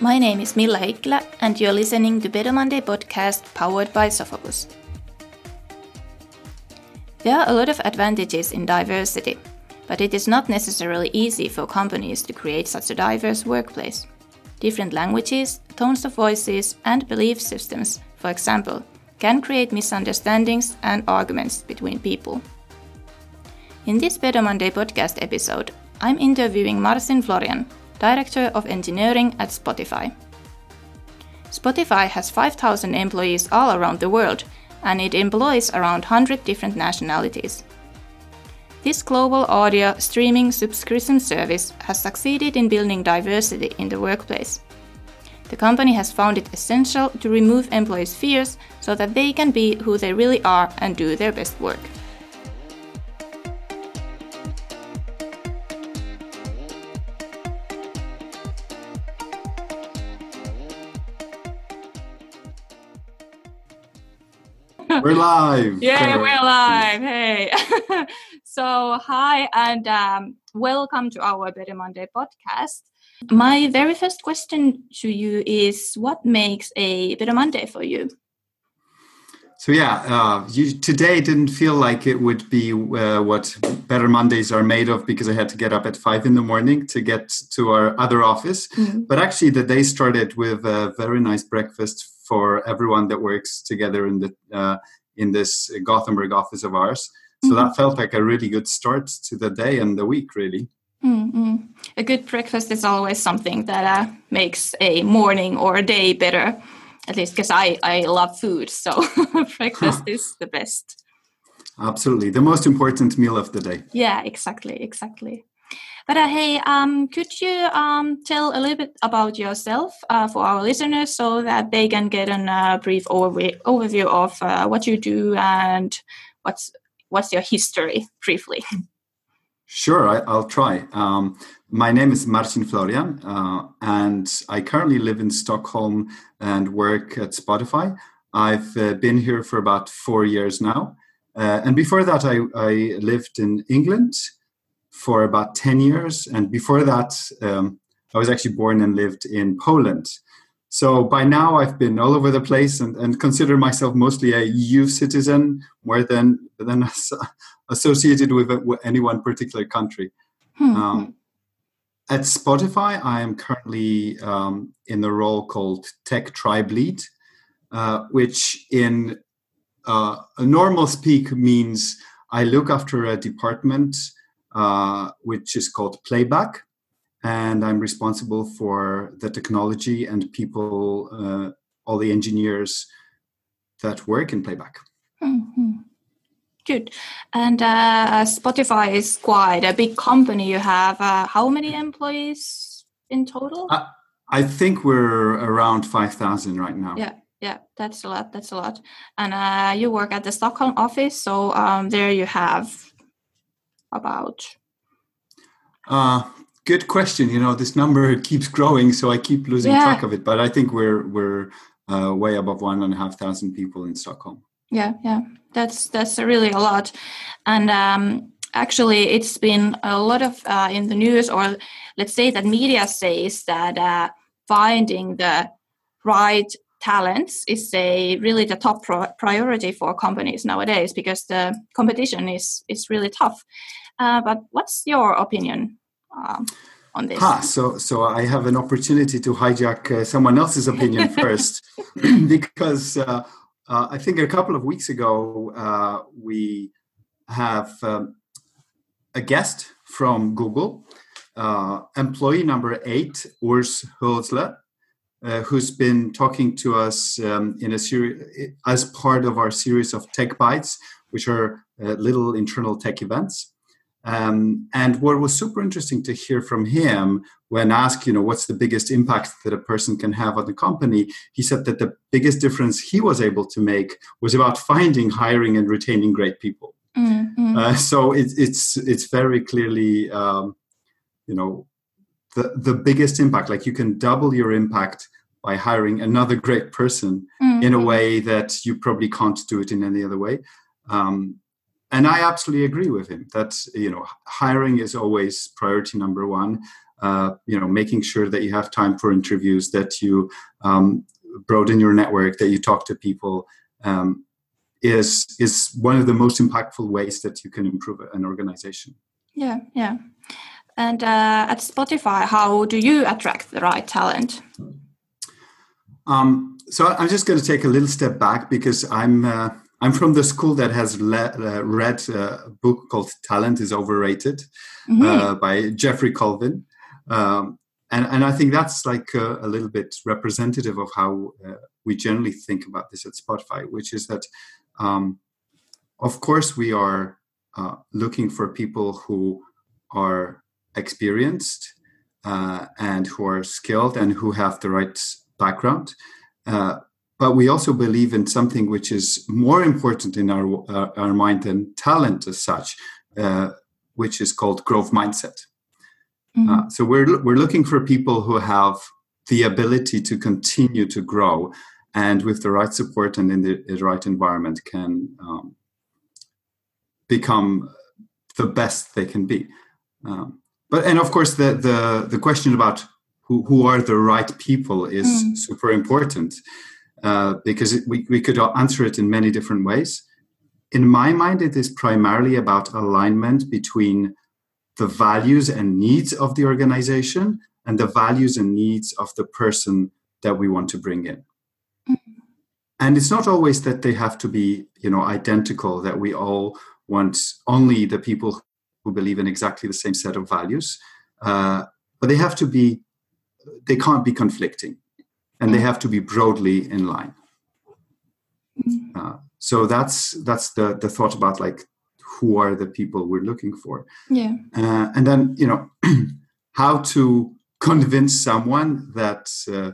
My name is Milla Heikkilä, and you're listening to Better Monday podcast powered by Sophocus. There are a lot of advantages in diversity, but it is not necessarily easy for companies to create such a diverse workplace. Different languages, tones of voices, and belief systems, for example, can create misunderstandings and arguments between people. In this Better Monday podcast episode, I'm interviewing Marcin Florian, Director of Engineering at Spotify. Spotify has 5,000 employees all around the world, and it employs around 100 different nationalities. This global audio streaming subscription service has succeeded in building diversity in the workplace. The company has found it essential to remove employees' fears so that they can be who they really are and do their best work. We're live. Yeah, we're live. Hey. so, hi and um, welcome to our Better Monday podcast. My very first question to you is what makes a Better Monday for you? So yeah, uh, you, today didn't feel like it would be uh, what Better Mondays are made of because I had to get up at five in the morning to get to our other office. Mm-hmm. But actually, the day started with a very nice breakfast for everyone that works together in the uh, in this Gothenburg office of ours. So mm-hmm. that felt like a really good start to the day and the week, really. Mm-hmm. A good breakfast is always something that uh, makes a morning or a day better. At least because I, I love food, so breakfast is the best. Absolutely, the most important meal of the day. Yeah, exactly, exactly. But uh, hey, um, could you um, tell a little bit about yourself uh, for our listeners so that they can get a uh, brief overview, overview of uh, what you do and what's what's your history briefly? Sure, I, will try. Um, my name is Marcin Florian, uh, and I currently live in Stockholm and work at Spotify. I've uh, been here for about four years now. and before that, I, I lived in England for about 10 years. And before that, um, I was actually born and lived in Poland. So by now, I've been all over the place and, and consider myself mostly a EU citizen more than, than associated with, with any one particular country. Hmm. Um, at Spotify, I am currently um, in the role called Tech Tribe Lead, uh, which in uh, a normal speak means I look after a department uh, which is called Playback. And I'm responsible for the technology and people, uh, all the engineers that work in Playback. Mm-hmm. Good. And uh, Spotify is quite a big company. You have uh, how many employees in total? Uh, I think we're around 5,000 right now. Yeah yeah that's a lot that's a lot and uh, you work at the stockholm office so um, there you have about? Uh, good question. You know, this number keeps growing, so I keep losing yeah. track of it. But I think we're we're uh, way above one and a half thousand people in Stockholm. Yeah, yeah, that's that's really a lot, and um, actually, it's been a lot of uh, in the news, or let's say that media says that uh, finding the right talents is a really the top pro- priority for companies nowadays because the competition is is really tough. Uh, but what's your opinion uh, on this? Ah, so so I have an opportunity to hijack uh, someone else's opinion first because uh, uh, I think a couple of weeks ago uh, we have um, a guest from Google, employee number eight, Urs Hölzle uh, who's been talking to us um, in a series as part of our series of Tech Bites, which are uh, little internal tech events. Um, and what was super interesting to hear from him when asked, you know, what's the biggest impact that a person can have on the company, he said that the biggest difference he was able to make was about finding, hiring, and retaining great people. Mm-hmm. Uh, so it, it's it's very clearly, um, you know, the, the biggest impact. Like you can double your impact by hiring another great person mm-hmm. in a way that you probably can't do it in any other way. Um, and I absolutely agree with him that you know hiring is always priority number one. uh, you know making sure that you have time for interviews that you um, broaden your network that you talk to people um, is is one of the most impactful ways that you can improve an organization yeah yeah and uh, at spotify how do you attract the right talent um, so i'm just going to take a little step back because i'm uh, I'm from the school that has le- uh, read a book called Talent is Overrated mm-hmm. uh, by Jeffrey Colvin. Um, and, and I think that's like a, a little bit representative of how uh, we generally think about this at Spotify, which is that, um, of course, we are uh, looking for people who are experienced uh, and who are skilled and who have the right background. Uh, but we also believe in something which is more important in our uh, our mind than talent as such, uh, which is called growth mindset. Mm-hmm. Uh, so we're we're looking for people who have the ability to continue to grow, and with the right support and in the, the right environment, can um, become the best they can be. Um, but and of course the the the question about who who are the right people is mm. super important uh, because it, we, we could answer it in many different ways. In my mind, it is primarily about alignment between the values and needs of the organization and the values and needs of the person that we want to bring in. Mm-hmm. And it's not always that they have to be, you know, identical, that we all want only the people who believe in exactly the same set of values. Uh, but they have to be, they can't be conflicting and they have to be broadly in line. Mm-hmm. Uh, so that's that's the the thought about like who are the people we're looking for. Yeah. Uh, and then you know how to convince someone that uh,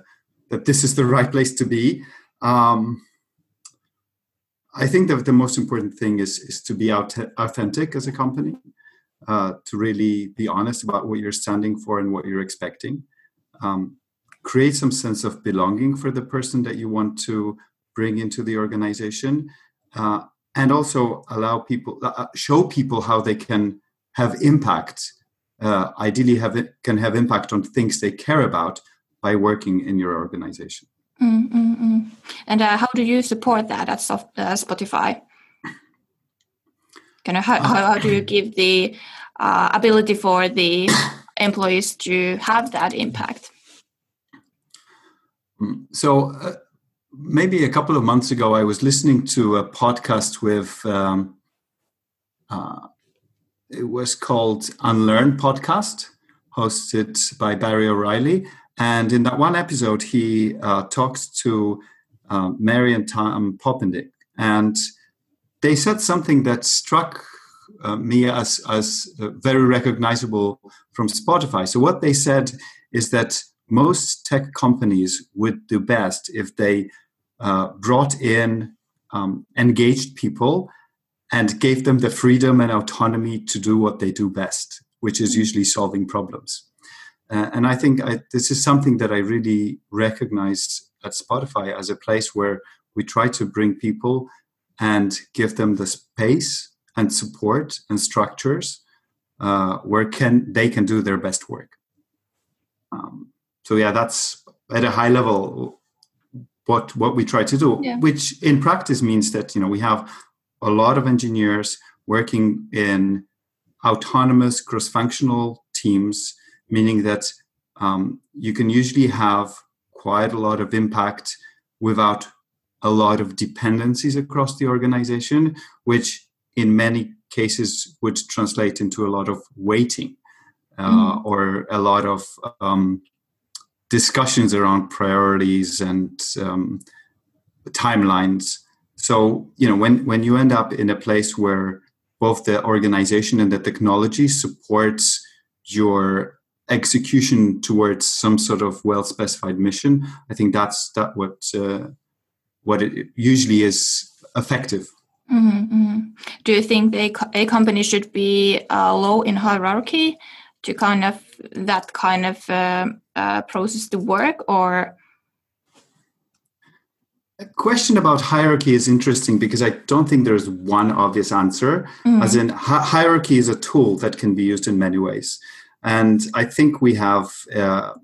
that this is the right place to be. Um, I think that the most important thing is is to be authentic as a company, uh, to really be honest about what you're standing for and what you're expecting. Um, create some sense of belonging for the person that you want to bring into the organization uh, and also allow people uh, uh show people how they can have impact uh, ideally have it, can have impact on things they care about by working in your organization mm, mm, mm. and uh, how do you support that at spotify kind of how, how, do you give the ability for the employees to have that impact Mm. So uh, maybe a couple of months ago, I was listening to a podcast with. Um, uh, it was called Unlearn Podcast, hosted by Barry O'Reilly. And in that one episode, he uh, talks to uh, Mary and Tom Poppendieck. And they said something that struck uh, me as, as uh, very recognizable from Spotify. So, what they said is that most tech companies would do best if they uh, brought in um, engaged people and gave them the freedom and autonomy to do what they do best, which is usually solving problems. Uh, and I think I, this is something that I really recognize at Spotify as a place where we try to bring people and give them the space and support and structures uh, where can they can do their best work. Um, so yeah that's at a high level what what we try to do yeah. which in practice means that you know we have a lot of engineers working in autonomous cross-functional teams meaning that um, you can usually have quite a lot of impact without a lot of dependencies across the organization which in many cases would translate into a lot of waiting uh, mm. or a lot of um, discussions around priorities and um, timelines. So you know when when you end up in a place where both the organization and the technology supports your execution towards some sort of well specified mission, I think that's that what uh, what it usually is effective. Mm-hmm, mm-hmm. Do you think a, a company should be uh, low in hierarchy to kind of that kind of uh, uh, process to work or a question about hierarchy is interesting because I don't think there's one obvious answer. Mm. As in, hi- hierarchy is a tool that can be used in many ways. And I think we have, uh,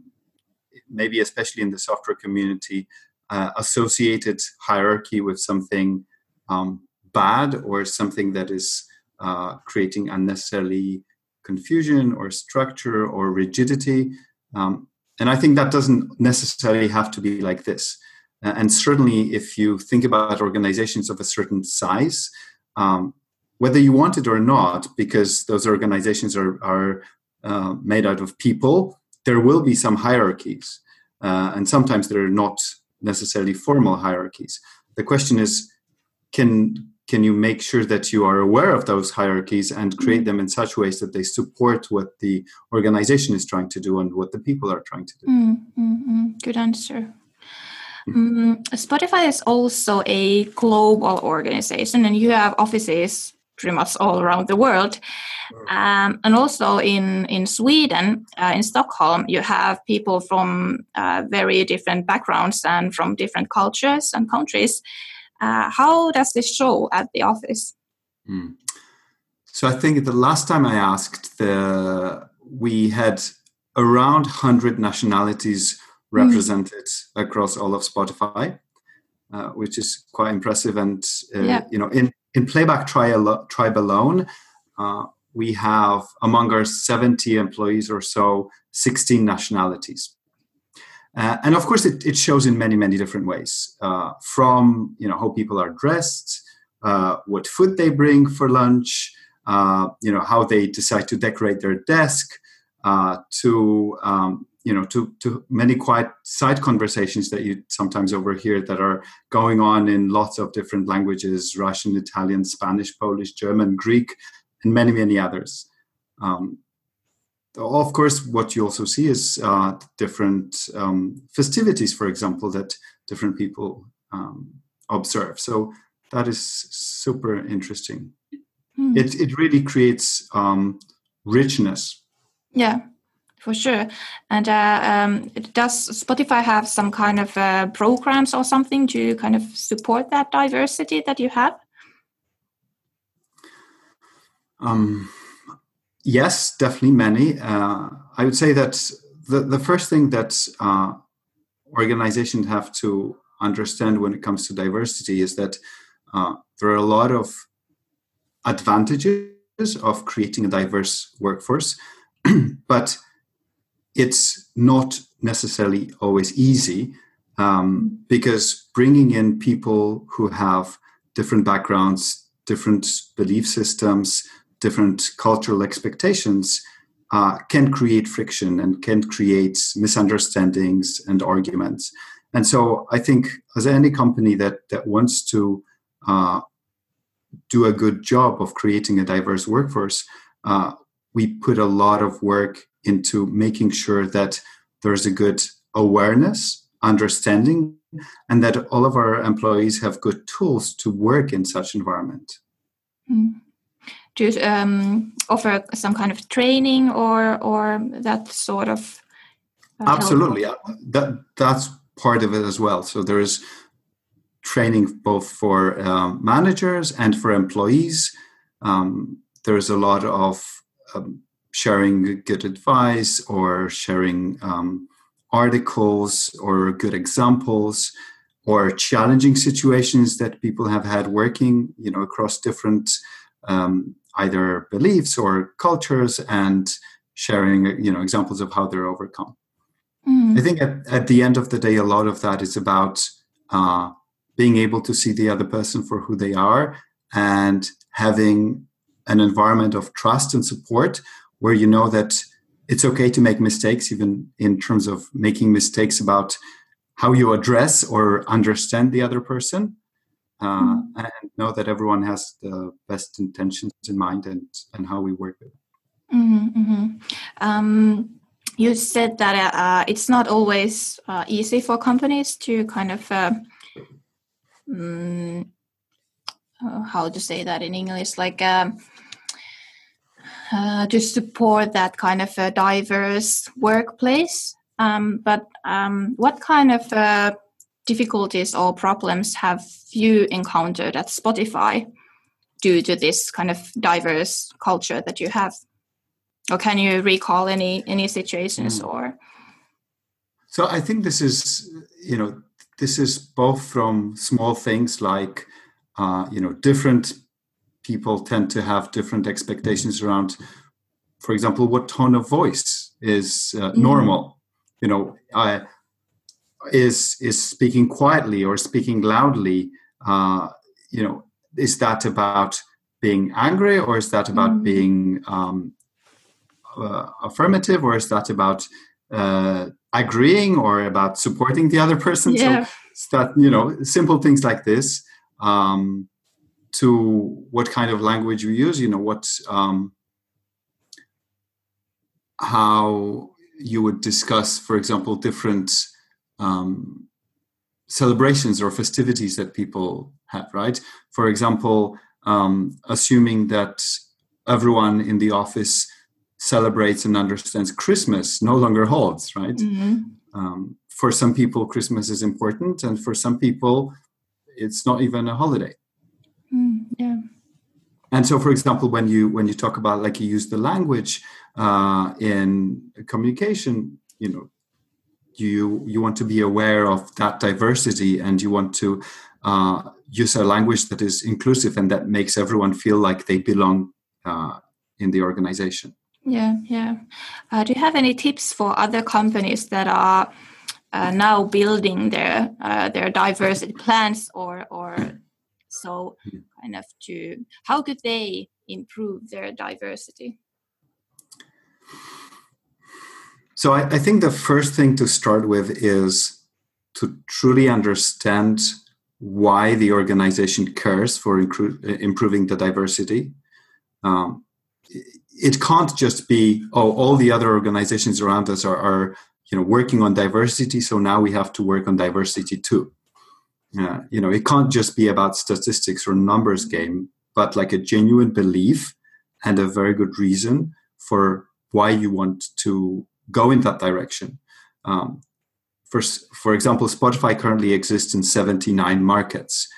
maybe especially in the software community, uh, associated hierarchy with something um, bad or something that is uh, creating unnecessarily confusion or structure or rigidity. Um, and I think that doesn't necessarily have to be like this. And certainly, if you think about organizations of a certain size, um, whether you want it or not, because those organizations are, are uh, made out of people, there will be some hierarchies. Uh, and sometimes they're not necessarily formal hierarchies. The question is can, can you make sure that you are aware of those hierarchies and create mm-hmm. them in such ways that they support what the organization is trying to do and what the people are trying to do? Mm-hmm. Good answer. Um, Spotify is also a global organization, and you have offices pretty much all around the world. Um, and also in in Sweden, uh, in Stockholm, you have people from uh, very different backgrounds and from different cultures and countries. Uh, how does this show at the office? Mm. So I think the last time I asked, the we had around hundred nationalities hmm. represented mm. across all of Spotify, uh, which is quite impressive. And uh, yeah. you know, in in Playback Tribe, alone, uh, we have among our 70 employees or so 16 nationalities. Uh, and of course, it, it, shows in many, many different ways. Uh, from you know how people are dressed, uh, what food they bring for lunch, uh, you know how they decide to decorate their desk, uh, to um, you know to to many quiet side conversations that you sometimes overhear that are going on in lots of different languages: Russian, Italian, Spanish, Polish, German, Greek, and many, many others. Um, of course, what you also see is uh, different um, festivities, for example, that different people um, observe. So that is super interesting. Mm. It it really creates um, richness. Yeah, for sure. And uh, um, does Spotify have some kind of uh, programs or something to kind of support that diversity that you have? Um, Yes, definitely many. Uh, I would say that the, the first thing that uh, organizations have to understand when it comes to diversity is that uh, there are a lot of advantages of creating a diverse workforce, but it's not necessarily always easy um, because bringing in people who have different backgrounds, different belief systems, different cultural expectations uh, can create friction and can create misunderstandings and arguments. And so I think as any company that that wants to uh, do a good job of creating a diverse workforce, uh, we put a lot of work into making sure that there's a good awareness, understanding, and that all of our employees have good tools to work in such environment. Mm to um, offer some kind of training or or that sort of uh, absolutely help? that that's part of it as well so there is training both for um, managers and for employees um, there's a lot of um, sharing good advice or sharing um, articles or good examples or challenging situations that people have had working you know across different um, either beliefs or cultures and sharing you know examples of how they're overcome mm. i think at, at, the end of the day a lot of that is about uh, being able to see the other person for who they are and having an environment of trust and support where you know that it's okay to make mistakes even in terms of making mistakes about how you address or understand the other person uh, mm-hmm. and know that everyone has the best intentions in mind and, and how we work with it. Mm-hmm, mm-hmm. Um, you said that uh, it's not always uh, easy for companies to kind of uh, mm, uh, how to say that in English, like um, uh, to support that kind of a diverse workplace. Um, but um, what kind of difficulties or problems have you encountered at Spotify due to this kind of diverse culture that you have? or can you recall any any situations mm. or so i think this is you know this is both from small things like uh, you know different people tend to have different expectations around for example what tone of voice is uh, mm. normal you know I, is is speaking quietly or speaking loudly uh, you know is that about being angry or is that about mm. being um, uh, affirmative or is that about uh, agreeing or about supporting the other person yeah. so that you know simple things like this um, to what kind of language you use you know what um, how you would discuss for example different um, celebrations or festivities that people have right for example um, assuming that everyone in the office celebrates and understands Christmas no longer holds, right? Mm-hmm. Um, for some people, Christmas is important, and for some people, it's not even a holiday. And so, for example, when you when you talk about like you use the language uh, in communication, you know, you you want to be aware of that diversity, and you want to uh, use a language that is inclusive and that makes everyone feel like they belong uh, in the organization. Yeah, yeah. Uh, do you have any tips for other companies that are uh, now building their uh, their diversity plans, or or so kind of to how could they improve their diversity? So I, I think the first thing to start with is to truly understand why the organization cares for improving the diversity. Um, it can't just be oh all the other organizations around us are, are you know working on diversity so now we have to work on diversity too uh, you know it can't just be about statistics or numbers game but like a genuine belief and a very good reason for why you want to go in that direction um, for, for example spotify currently exists in 79 markets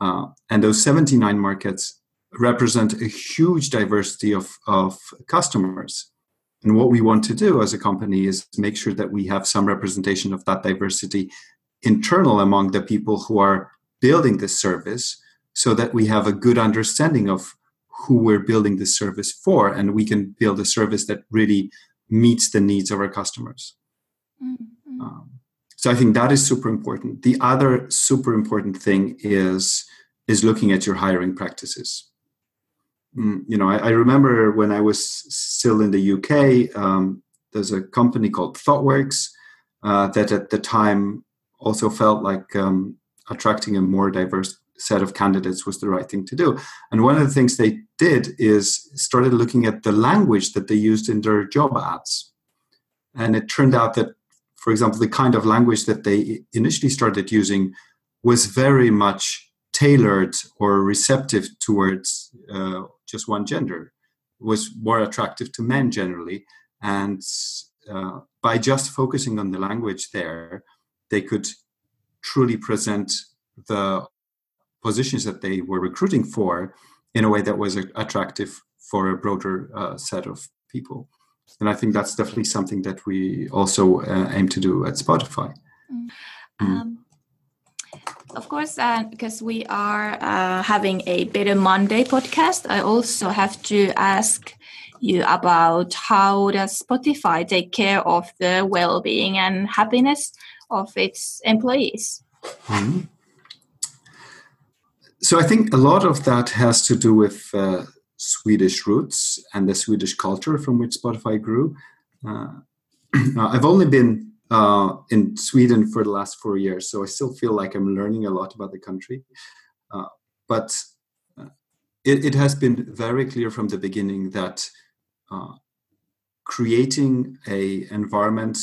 uh, and those 79 markets represent a huge diversity of, of customers. And what we want to do as a company is make sure that we have some representation of that diversity internal among the people who are building this service so that we have a good understanding of who we're building this service for and we can build a service that really meets the needs of our customers. Mm-hmm. Um, so I think that is super important. The other super important thing is is looking at your hiring practices. Mm, you know, I, I, remember when I was still in the UK, um, there's a company called ThoughtWorks uh, that at the time also felt like um, attracting a more diverse set of candidates was the right thing to do. And one of the things they did is started looking at the language that they used in their job ads. And it turned out that, for example, the kind of language that they initially started using was very much tailored or receptive towards uh, just one gender was more attractive to men generally and uh, by just focusing on the language there they could truly present the positions that they were recruiting for in a way that was attractive for a broader uh, set of people. And i think that's definitely something that we also uh, aim to do at spotify. Mm. Um, of course, uh, because we are uh, having a Better Monday podcast, I also have to ask you about how does Spotify take care of the well-being and happiness of its employees. Mm-hmm. So I think a lot of that has to do with uh, Swedish roots and the Swedish culture from which Spotify grew. Uh, I've only been uh, in Sweden for the last four years. So I still feel like I'm learning a lot about the country. Uh, but uh, it, it, has been very clear from the beginning that uh, creating a environment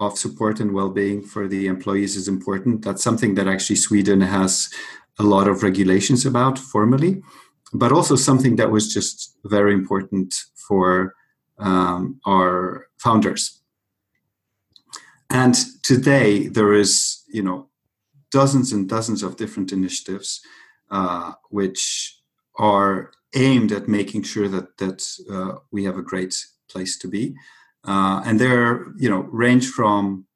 of support and well-being for the employees is important. That's something that actually Sweden has a lot of regulations about formally, but also something that was just very important for um, our founders and today there is, you know, dozens and dozens of different initiatives uh, which are aimed at making sure that that uh, we have a great place to be. Uh, and they're you know range from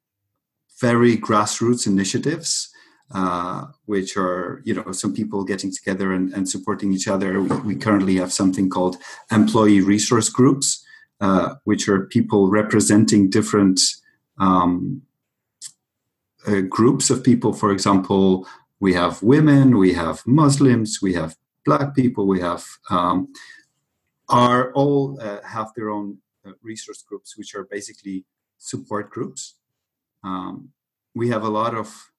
very grassroots initiatives, uh, which are you know some people getting together and, and supporting each other. We, currently have something called employee resource groups, uh, which are people representing different um, uh, groups of people. For example, we have women, we have Muslims, we have Black people, we have um, are all uh, have their own resource groups, which are basically support groups. Um, we have a lot of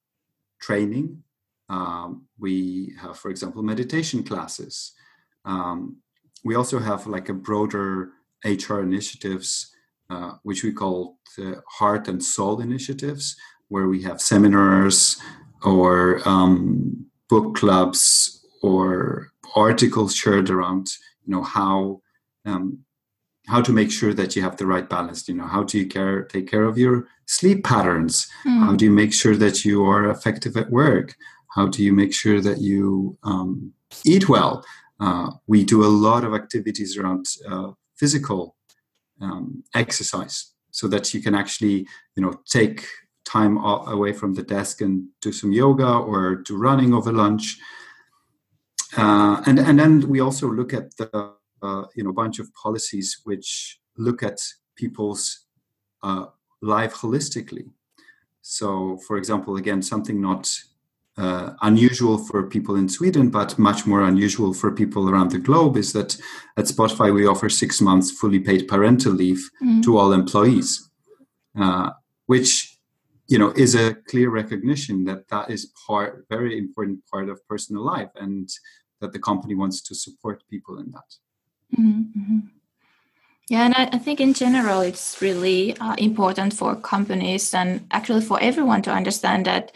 training. Um, we have, for example, meditation classes. Um, we also have like a broader HR initiatives, uh, which we call heart and soul initiatives, where we have seminars or um, book clubs or articles shared around, you know, how um, how to make sure that you have the right balance you know how do you care take care of your sleep patterns? Mm. how do you make sure that you are effective at work? How do you make sure that you um, eat well? Uh, we do a lot of activities around uh, physical um, exercise so that you can actually you know take time away from the desk and do some yoga or do running over lunch. Uh, and and then we also look at the uh, you know a bunch of policies which look at people's uh, life holistically. So, for example, again, something not uh, unusual for people in Sweden, but much more unusual for people around the globe is that at Spotify we offer six months fully paid parental leave mm. to all employees, uh, which you know is a clear recognition that that is part very important part of personal life and that the company wants to support people in that. Mm-hmm, mm-hmm. Yeah, and I, I, think in general it's really uh, important for companies and actually for everyone to understand that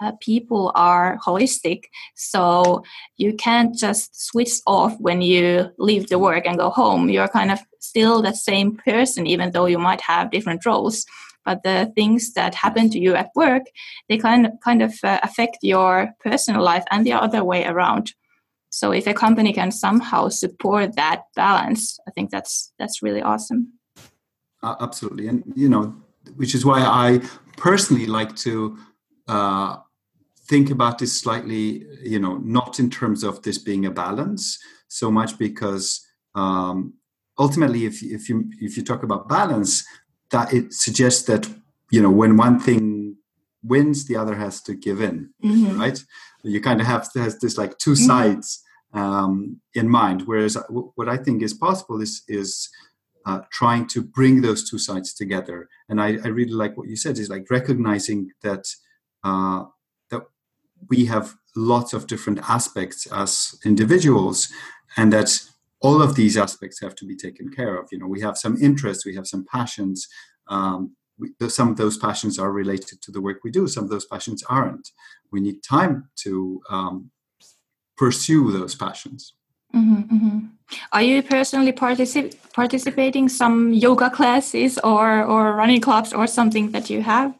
uh, people are holistic. So you can't just switch off when you leave the work and go home. You're kind of still the same person, even though you might have different roles. But the things that happen to you at work, they kind of, kind of uh, affect your personal life and the other way around. So if a company can somehow support that balance, I think that's that's really awesome. Uh, absolutely, and you know, which is why I personally like to uh, think about this slightly. You know, not in terms of this being a balance so much because um, ultimately, if if you if you talk about balance, that it suggests that you know when one thing wins, the other has to give in, mm-hmm. right? you kind of have has this like two mm-hmm. sides um, in mind. Whereas uh, what I think is possible is is uh, trying to bring those two sides together. And I, I, really like what you said is like recognizing that uh, that we have lots of different aspects as individuals, and that all of these aspects have to be taken care of. You know, we have some interests, we have some passions. Um, some of those passions are related to the work we do. Some of those passions aren't we need time to um, pursue those passions. Mm-hmm, mm-hmm. Are you personally particip- participating some yoga classes or or running clubs or something that you have?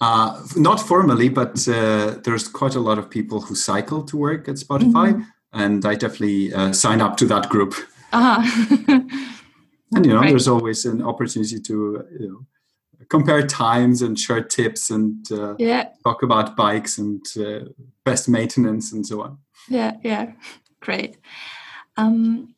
Uh, not formally, but uh, there's quite a lot of people who cycle to work at Spotify, mm-hmm. and I definitely uh, sign up to that group. Uh-huh. and you know, right. there's always an opportunity to you know compare times and share tips and uh, yeah. talk about bikes and uh, best maintenance and so on. Yeah, yeah, great. Um,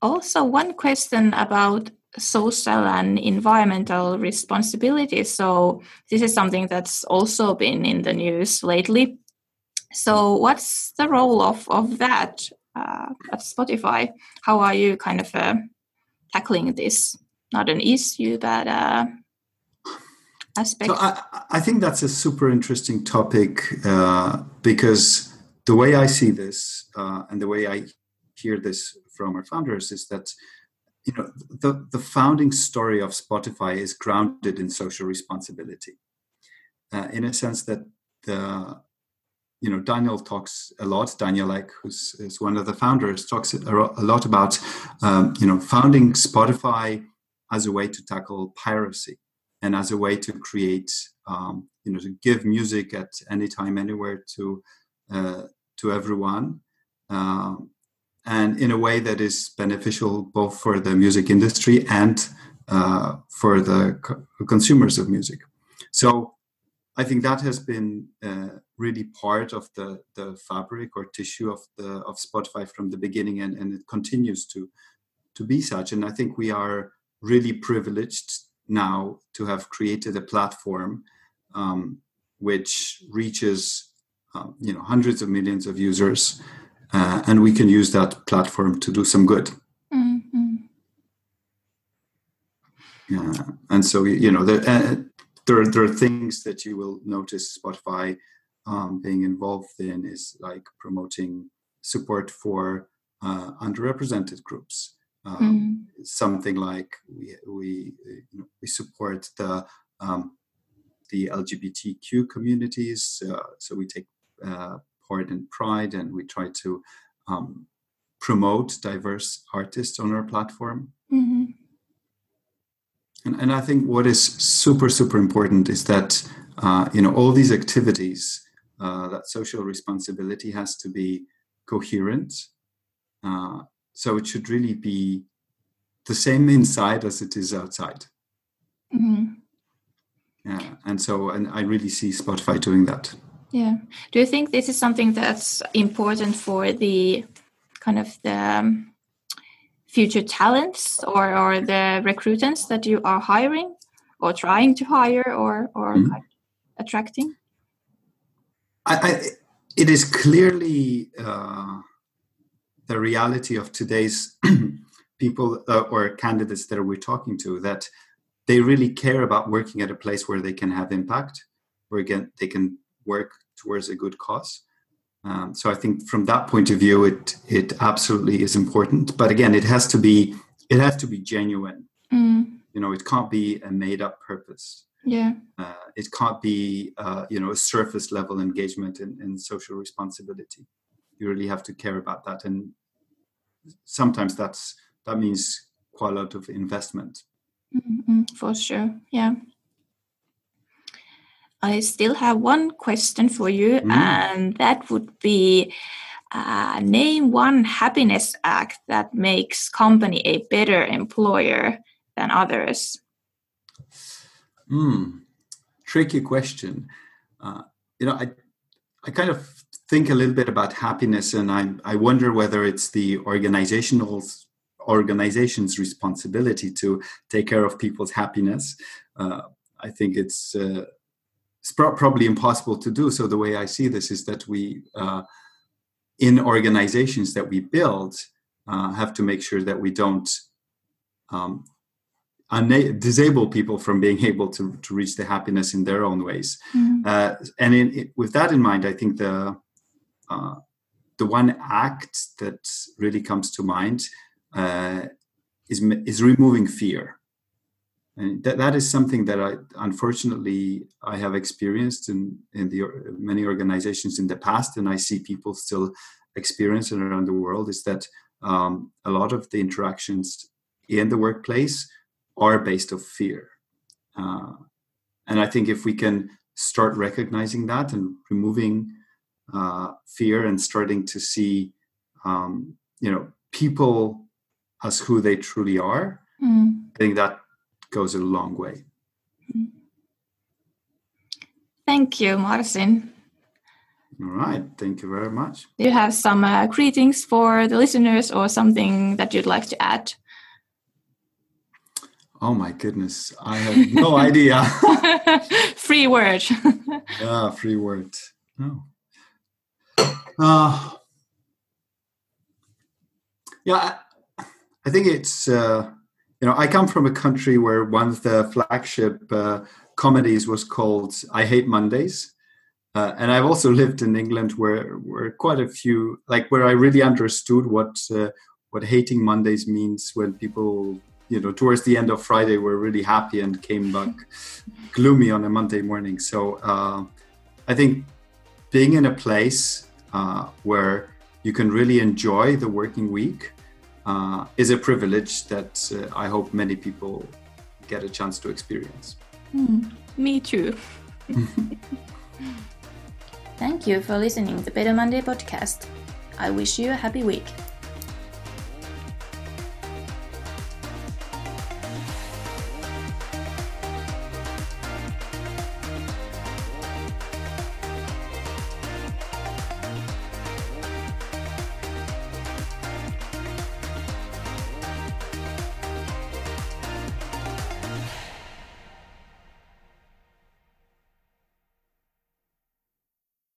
also, one question about social and environmental responsibility. So, this is something that's also been in the news lately. So, what's the role of, of that uh, at Spotify? How are you kind of uh, tackling this? Not an issue, but uh, aspect? So I, I think that's a super interesting topic uh, because the way I see this uh, and the way I hear this from our founders is that you know the, the founding story of Spotify is grounded in social responsibility, uh, in a sense that the you know Daniel talks a lot. Daniel Ek, who's is one of the founders, talks a lot about um, you know founding Spotify as a way to tackle piracy and as a way to create um, you know to give music at any time anywhere to uh, to everyone um, and in a way that is beneficial both for the music industry and uh, for the co- consumers of music. So I think that has been uh, really part of the, the fabric or tissue of the of Spotify from the beginning, and, and it continues to to be such. And I think we are really privileged now to have created a platform um, which reaches um, you know hundreds of millions of users, uh, and we can use that platform to do some good. Mm-hmm. Yeah, and so you know the, uh, there are, there are things that you will notice Spotify um, being involved in is like promoting support for uh, underrepresented groups. Um, mm. Something like we we you know, we support the um, the LGBTQ communities, uh, so we take uh, part in Pride and we try to um, promote diverse artists on our platform. Mm-hmm. And, and I think what is super, super important is that, uh, you know, all these activities, uh, that social responsibility has to be coherent. Uh, so it should really be the same inside as it is outside. Mm-hmm. Yeah. And so, and I really see Spotify doing that. Yeah. Do you think this is something that's important for the kind of the um, future talents or, or the recruitants that you are hiring or trying to hire or, or mm -hmm. attracting? I, I, it is clearly uh, the reality of today's people uh, or candidates that we're talking to that they really care about working at a place where they can have impact, where again they can work towards a good cause. Um, so I think from that point of view, it it absolutely is important. But again, it has to be it has to be genuine. Mm. You know, it can't be a made up purpose. Yeah. Uh, it can't be uh, you know a surface level engagement in, in social responsibility. You really have to care about that, and sometimes that's that means quite a lot of investment. Mm-hmm, for sure. Yeah. I still have one question for you, mm. and that would be uh, name one happiness act that makes company a better employer than others. Hmm, tricky question. Uh, you know, I I kind of think a little bit about happiness, and I I wonder whether it's the organizational organization's responsibility to take care of people's happiness. Uh, I think it's uh, it's pro- probably impossible to do. So the way I see this is that we, uh, in organizations that we build, uh, have to make sure that we don't um, una- disable people from being able to, to reach the happiness in their own ways. Mm-hmm. Uh, and in, it, with that in mind, I think the uh, the one act that really comes to mind uh, is is removing fear and that, that is something that I unfortunately I have experienced in in the many organizations in the past, and I see people still experiencing around the world. Is that um, a lot of the interactions in the workplace are based of fear, uh, and I think if we can start recognizing that and removing uh, fear and starting to see, um, you know, people as who they truly are, mm. I think that goes a long way. Thank you, Marcin. All right, thank you very much. Do you have some uh, greetings for the listeners or something that you'd like to add? Oh my goodness, I have no idea. free word. yeah, free word. No. Uh, yeah, I, think it's uh, you know, I come from a country where one of the flagship uh, comedies was called I Hate Mondays. Uh, and I've also lived in England where, where quite a few, like where I really understood what uh, what hating Mondays means when people, you know, towards the end of Friday were really happy and came back gloomy on a Monday morning. So uh, I think being in a place uh, where you can really enjoy the working week uh, is a privilege that uh, I hope many people get a chance to experience. Mm, me too. Thank you for listening to the Better Monday podcast. I wish you a happy week.